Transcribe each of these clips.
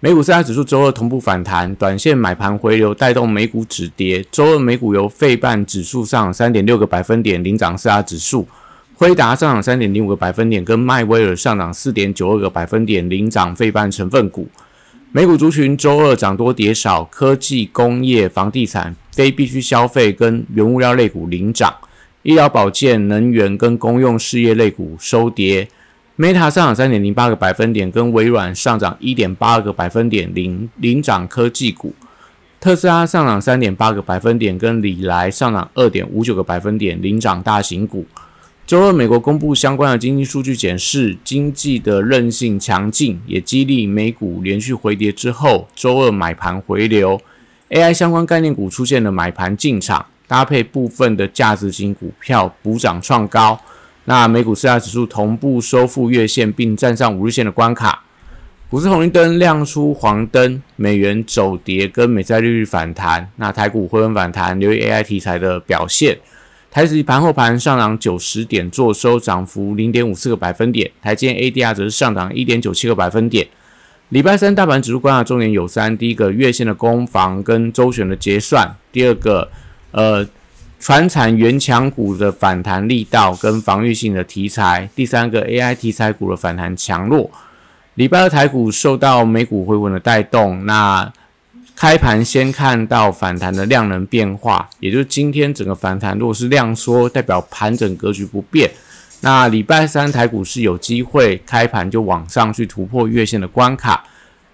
美股四大指数周二同步反弹，短线买盘回流带动美股止跌。周二美股由费半指数上三点六个百分点领涨四大指数，辉达上涨三点零五个百分点，跟迈威尔上涨四点九二个百分点领涨费半成分股。美股族群周二涨多跌少，科技、工业、房地产、非必需消费跟原物料类股领涨，医疗保健、能源跟公用事业类股收跌。Meta 上涨三点零八个百分点，跟微软上涨一点八个百分点领领涨科技股；特斯拉上涨三点八个百分点，跟里来上涨二点五九个百分点领涨大型股。周二，美国公布相关的经济数据，显示经济的韧性强劲，也激励美股连续回跌之后，周二买盘回流，AI 相关概念股出现了买盘进场，搭配部分的价值型股票补涨创高。那美股四大指数同步收复月线，并站上五日线的关卡。股市红绿灯亮出黄灯，美元走跌跟美债利率反弹。那台股回稳反弹，留意 AI 题材的表现。台指盘后盘上涨九十点，做收涨幅零点五四个百分点。台积 ADR 则是上涨一点九七个百分点。礼拜三大盘指数观察重点有三：第一个月线的攻防跟周选的结算；第二个，呃。船产原强股的反弹力道跟防御性的题材，第三个 AI 题材股的反弹强弱。礼拜二台股受到美股回稳的带动，那开盘先看到反弹的量能变化，也就是今天整个反弹如果是量缩，代表盘整格局不变。那礼拜三台股是有机会开盘就往上去突破月线的关卡。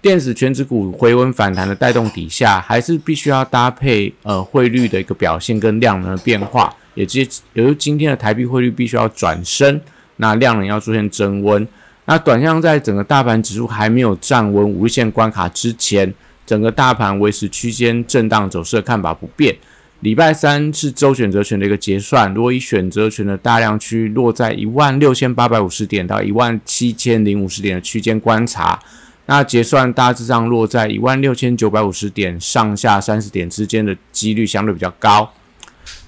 电子全指股回温反弹的带动底下，还是必须要搭配呃汇率的一个表现跟量能的变化，也即也就今天的台币汇率必须要转升，那量能要出现增温。那短向在整个大盘指数还没有站稳五日线关卡之前，整个大盘维持区间震荡走势的看法不变。礼拜三是周选择权的一个结算，如果以选择权的大量区落在一万六千八百五十点到一万七千零五十点的区间观察。那结算大致上落在一万六千九百五十点上下三十点之间的几率相对比较高。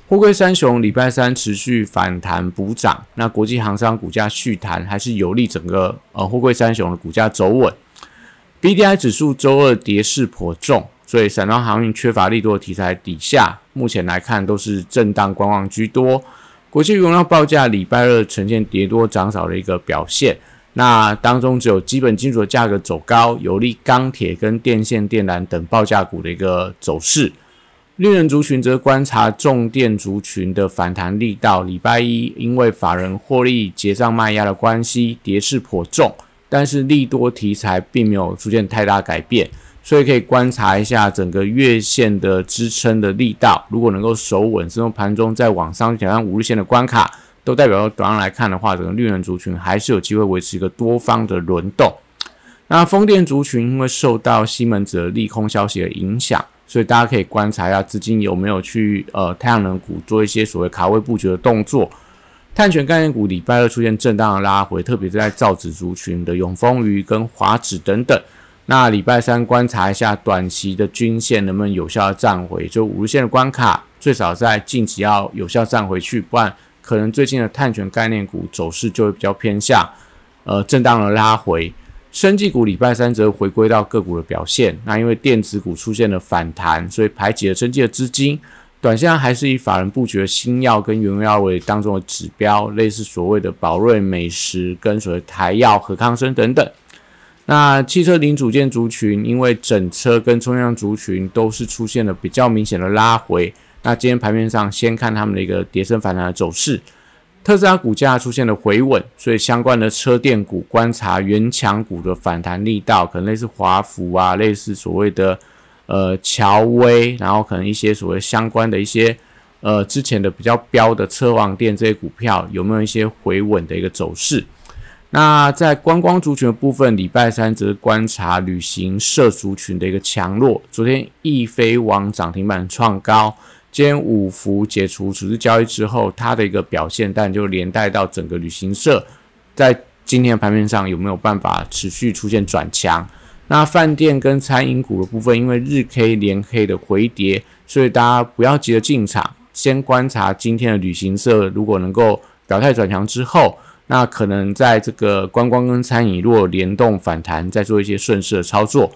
货柜三雄礼拜三持续反弹补涨，那国际航商股价续弹，还是有利整个呃货柜三雄的股价走稳。B D I 指数周二跌势颇重，所以散装航运缺乏利多的题材底下，目前来看都是震荡观望居多。国际原料报价礼拜二呈现跌多涨少的一个表现。那当中只有基本金属的价格走高，有利钢铁跟电线电缆等报价股的一个走势。绿人族群则观察重电族群的反弹力道。礼拜一因为法人获利结账卖压的关系，跌势颇重，但是利多题材并没有出现太大改变，所以可以观察一下整个月线的支撑的力道，如果能够守稳，甚至盘中再往上挑战五日线的关卡。都代表短上来看的话，整个绿能族群还是有机会维持一个多方的轮动。那风电族群因为受到西门子的利空消息的影响，所以大家可以观察一下资金有没有去呃太阳能股做一些所谓卡位布局的动作。碳权概念股礼拜二出现震荡的拉回，特别是在造纸族群的永丰鱼跟华纸等等。那礼拜三观察一下短期的均线能不能有效的站回，就五日线的关卡，最少在近期要有效站回去，不然。可能最近的碳权概念股走势就会比较偏向，呃，震荡的拉回。生技股礼拜三则回归到个股的表现。那因为电子股出现了反弹，所以排挤了生技的资金。短线还是以法人布局的新药跟原药为当中的指标，类似所谓的宝瑞美食跟所谓台药、和康生等等。那汽车零组件族群，因为整车跟中央族群都是出现了比较明显的拉回。那今天盘面上，先看他们的一个跌升反弹的走势。特斯拉股价出现了回稳，所以相关的车电股观察原强股的反弹力道，可能类似华孚啊，类似所谓的呃乔威，然后可能一些所谓相关的一些呃之前的比较标的车网电这些股票，有没有一些回稳的一个走势？那在观光族群的部分，礼拜三则是观察旅行社族群的一个强弱。昨天易飞网涨停板创高，今天五福解除处置交易之后，它的一个表现，但就连带到整个旅行社在今天的盘面上有没有办法持续出现转强？那饭店跟餐饮股的部分，因为日 K 连 K 的回跌，所以大家不要急着进场，先观察今天的旅行社如果能够表态转强之后。那可能在这个观光跟餐饮若联动反弹，再做一些顺势的操作。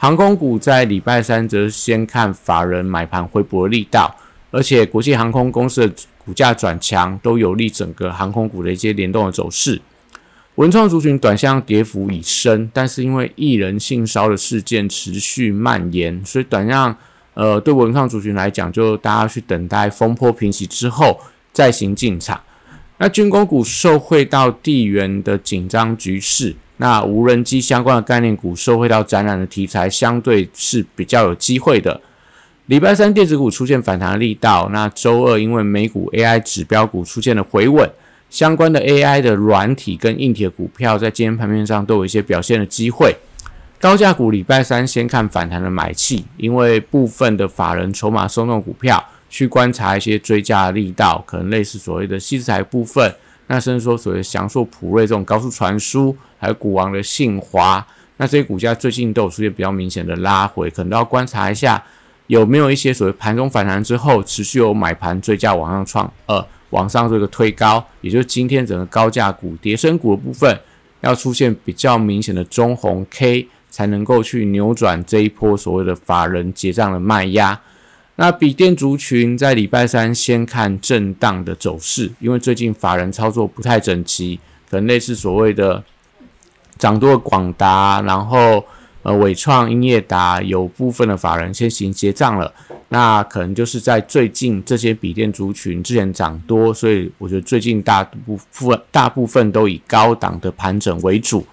航空股在礼拜三则先看法人买盘回补的力道，而且国际航空公司的股价转强，都有利整个航空股的一些联动的走势。文创族群短向跌幅已深，但是因为艺人性骚的事件持续蔓延，所以短向呃对文创族群来讲，就大家去等待风波平息之后再行进场。那军工股受惠到地缘的紧张局势，那无人机相关的概念股受惠到展览的题材，相对是比较有机会的。礼拜三电子股出现反弹的力道，那周二因为美股 AI 指标股出现了回稳，相关的 AI 的软体跟硬体的股票在今天盘面上都有一些表现的机会。高价股礼拜三先看反弹的买气，因为部分的法人筹码松动股票。去观察一些追加的力道，可能类似所谓的细材部分，那甚至说所谓翔硕、普瑞这种高速传输，还有股王的信华，那这些股价最近都有出现比较明显的拉回，可能都要观察一下有没有一些所谓盘中反弹之后持续有买盘追加往上创，呃，往上这个推高，也就是今天整个高价股、跌升股的部分要出现比较明显的中红 K，才能够去扭转这一波所谓的法人结账的卖压。那笔电族群在礼拜三先看震荡的走势，因为最近法人操作不太整齐，可能类似所谓的涨多广达，然后呃伟创、英业达有部分的法人先行结账了，那可能就是在最近这些笔电族群之前涨多，所以我觉得最近大部分大部分都以高档的盘整为主。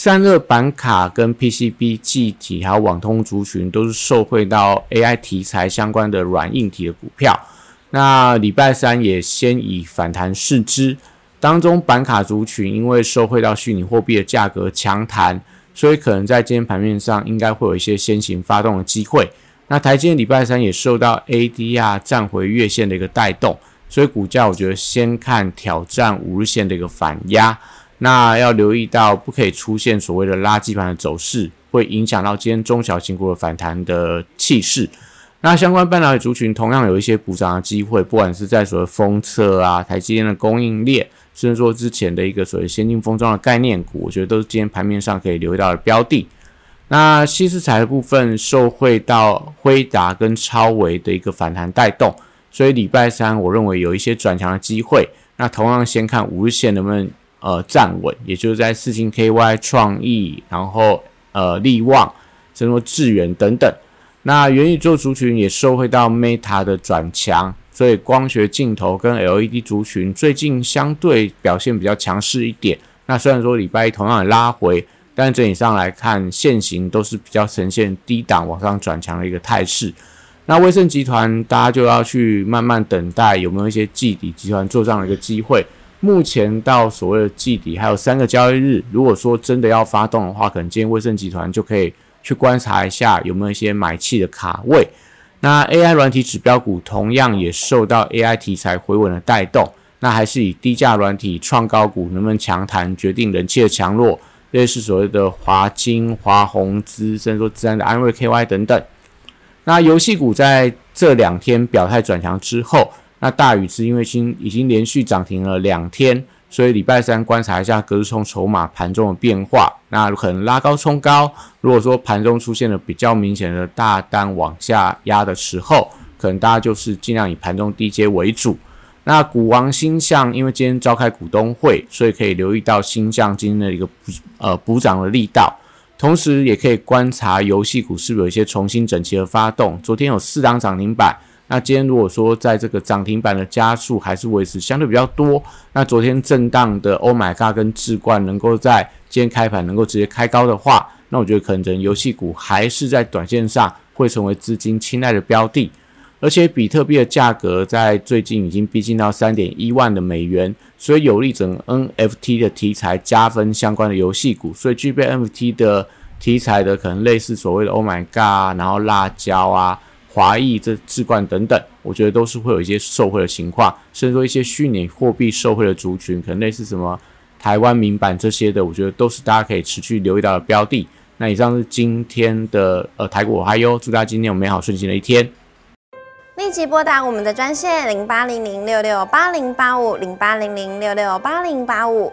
散热板卡跟 PCB 记体还有网通族群都是受惠到 AI 题材相关的软硬体的股票。那礼拜三也先以反弹试之，当中板卡族群因为受惠到虚拟货币的价格强弹，所以可能在今天盘面上应该会有一些先行发动的机会。那台积电礼拜三也受到 ADR 站回月线的一个带动，所以股价我觉得先看挑战五日线的一个反压。那要留意到，不可以出现所谓的垃圾盘的走势，会影响到今天中小型股的反弹的气势。那相关半导体族群同样有一些补涨的机会，不管是在所谓封测啊、台积电的供应链，甚至说之前的一个所谓先进封装的概念股，我觉得都是今天盘面上可以留意到的标的。那稀释材的部分受惠到辉达跟超维的一个反弹带动，所以礼拜三我认为有一些转强的机会。那同样先看五日线能不能。呃，站稳，也就是在四星 KY 创意，然后呃力旺，甚至说智源等等。那元宇宙族群也受惠到 Meta 的转强，所以光学镜头跟 LED 族群最近相对表现比较强势一点。那虽然说礼拜一同样拉回，但整体上来看，现行都是比较呈现低档往上转强的一个态势。那威盛集团，大家就要去慢慢等待有没有一些季底集团做这样的一个机会。目前到所谓的季底还有三个交易日，如果说真的要发动的话，可能今天威盛集团就可以去观察一下有没有一些买气的卡位。那 AI 软体指标股同样也受到 AI 题材回稳的带动，那还是以低价软体创高股能不能强弹决定人气的强弱，类似所谓的华金、华宏资，甚至说自然的安瑞 KY 等等。那游戏股在这两天表态转强之后。那大宇是因为新已经连续涨停了两天，所以礼拜三观察一下隔日冲筹码盘中的变化。那可能拉高冲高，如果说盘中出现了比较明显的大单往下压的时候，可能大家就是尽量以盘中低阶为主。那股王星象因为今天召开股东会，所以可以留意到新向今天的一个补呃补涨的力道，同时也可以观察游戏股是不是有一些重新整齐的发动。昨天有四档涨停板。那今天如果说在这个涨停板的加速还是维持相对比较多，那昨天震荡的 Oh my God 跟智冠能够在今天开盘能够直接开高的话，那我觉得可能游戏股还是在短线上会成为资金青睐的标的。而且比特币的价格在最近已经逼近到三点一万的美元，所以有利整 NFT 的题材加分相关的游戏股。所以具备 NFT 的题材的，可能类似所谓的 Oh My God，然后辣椒啊、华裔这置冠等等，我觉得都是会有一些受贿的情况，甚至说一些虚拟货币受贿的族群，可能类似什么台湾民版这些的，我觉得都是大家可以持续留意到的标的。那以上是今天的呃台股嗨哟，祝大家今天有美好顺心的一天。立即拨打我们的专线零八零零六六八零八五零八零零六六八零八五。